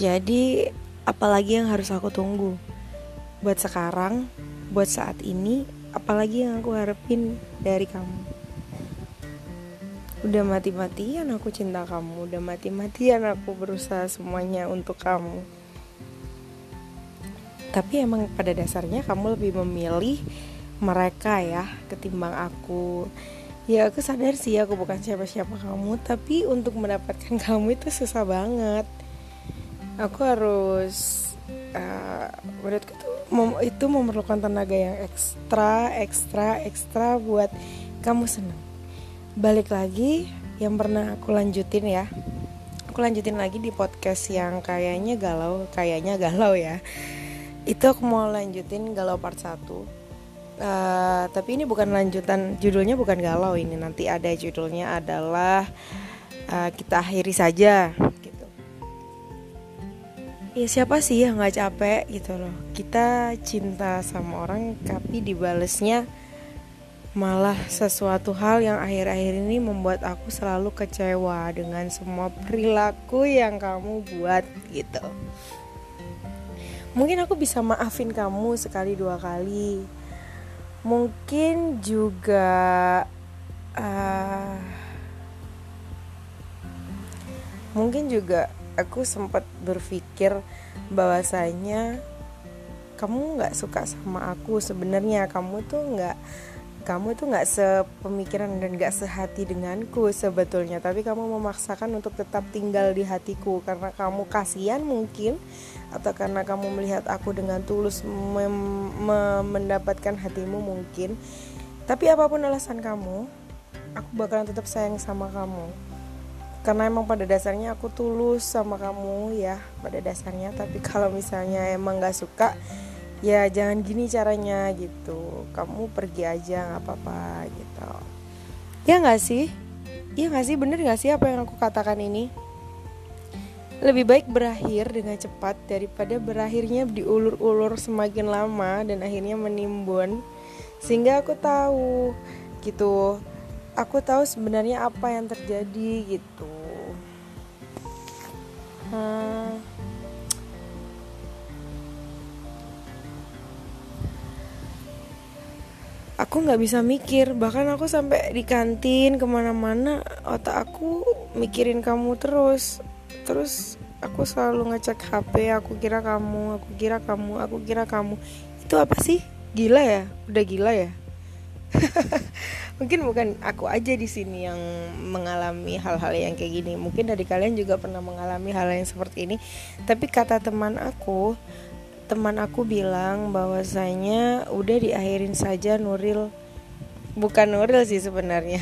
Jadi apalagi yang harus aku tunggu? Buat sekarang, buat saat ini Apalagi yang aku harapin dari kamu? Udah mati-matian aku cinta kamu Udah mati-matian aku berusaha semuanya untuk kamu. Tapi emang pada dasarnya kamu lebih memilih mereka ya ketimbang aku. Ya aku sadar sih aku bukan siapa-siapa kamu tapi untuk mendapatkan kamu itu susah banget aku harus uh, menurutku tuh mem itu memerlukan tenaga yang ekstra ekstra ekstra buat kamu senang. Balik lagi yang pernah aku lanjutin ya. Aku lanjutin lagi di podcast yang kayaknya galau kayaknya galau ya. Itu aku mau lanjutin galau part 1 Uh, tapi ini bukan lanjutan judulnya bukan galau. Ini nanti ada judulnya adalah uh, kita akhiri saja ya siapa sih yang nggak capek gitu loh? Kita cinta sama orang tapi dibalesnya malah sesuatu hal yang akhir-akhir ini membuat aku selalu kecewa dengan semua perilaku yang kamu buat gitu. Mungkin aku bisa maafin kamu sekali dua kali. Mungkin juga uh, mungkin juga aku sempat berpikir bahwasanya kamu nggak suka sama aku. Sebenarnya kamu tuh nggak kamu tuh nggak sepemikiran dan nggak sehati denganku sebetulnya. Tapi kamu memaksakan untuk tetap tinggal di hatiku. Karena kamu kasihan mungkin atau karena kamu melihat aku dengan tulus mendapatkan hatimu mungkin. Tapi apa pun alasan kamu aku bakalan tetap sayang sama kamu karena emang pada dasarnya aku tulus sama kamu ya pada dasarnya. Tapi kalau misalnya emang nggak suka ya jangan gini caranya gitu. Kamu pergi aja nggak apa-apa gitu. Ya nggak sih? Ya nggak sih? Bener nggak sih apa yang aku katakan ini? Lebih baik berakhir dengan cepat daripada berakhirnya diulur-ulur semakin lama dan akhirnya menimbun. Sehingga aku tahu gitu. Aku tahu sebenarnya apa yang terjadi gitu aku nggak bisa mikir. Bahkan aku sampai di kantin ke mana-mana otak aku mikirin kamu terus. Terus aku selalu ngecek HP aku kira kamu aku kira kamu aku kira kamu. Itu apa sih? Gila ya? Udah gila ya? Mungkin bukan aku aja di sini yang mengalami hal-hal yang kayak gini. Mungkin dari kalian juga pernah mengalami hal yang seperti ini. Tapi kata teman aku teman aku bilang bahwasanya udah diakhirin saja Nuril. Bukan Nuril sih sebenarnya.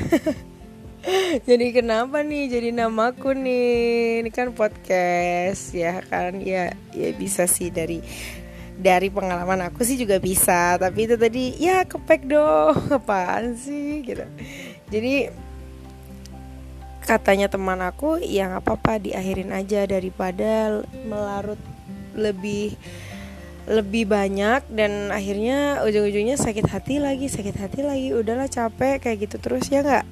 Jadi kenapa nih? Jadi namaku nih. Ini kan podcast ya kan? Ya ya bisa sih dari dari pengalaman aku sih juga bisa. Tapi itu tadi ya kepek dong. Apaan sih? Gitu. Jadi katanya teman aku yang apa apa diakhirin aja daripada melarut lebih lebih banyak dan akhirnya ujung-ujungnya sakit hati lagi sakit hati lagi. Udahlah capek kayak gitu terus. Ya nggak?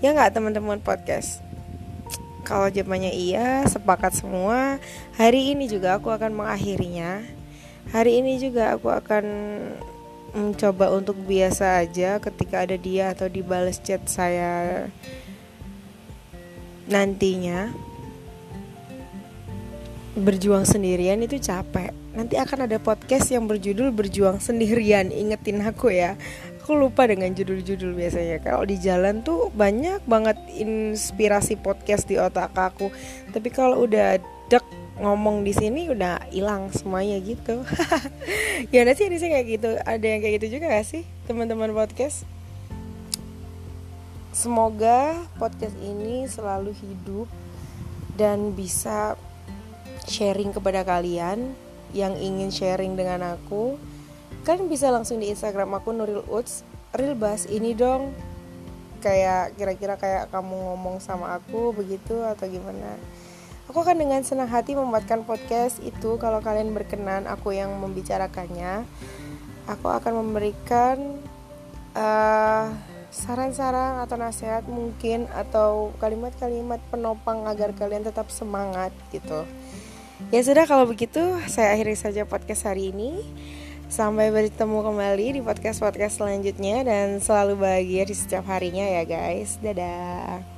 Ya nggak teman-teman podcast? Kalau jawabannya iya sepakat semua. Hari ini juga aku akan mengakhirinya. Hari ini juga aku akan mencoba untuk biasa aja ketika ada dia atau dibales chat saya nantinya berjuang sendirian itu capek. Nanti akan ada podcast yang berjudul berjuang sendirian. Ingetin aku ya. Aku lupa dengan judul-judul biasanya. Kalau di jalan tuh banyak banget inspirasi podcast di otak aku. Tapi kalau udah dek ngomong di sini udah hilang semuanya gitu. Ya nanti sih kayak gitu. Ada yang kayak gitu juga gak sih teman-teman podcast? Semoga podcast ini selalu hidup dan bisa sharing kepada kalian yang ingin sharing dengan aku kalian bisa langsung di Instagram aku Nuril Uts. Real bahas ini dong. Kayak kira-kira kayak kamu ngomong sama aku begitu atau gimana. Aku akan dengan senang hati membuatkan podcast itu. Kalau kalian berkenan aku yang membicarakannya. Aku akan memberikan uh, saran-saran atau nasihat mungkin atau kalimat-kalimat penopang agar kalian tetap semangat gitu Ya sudah kalau begitu saya akhiri saja podcast hari ini. Sampai bertemu kembali di podcast-podcast selanjutnya dan selalu bahagia di setiap harinya ya guys. Dadah.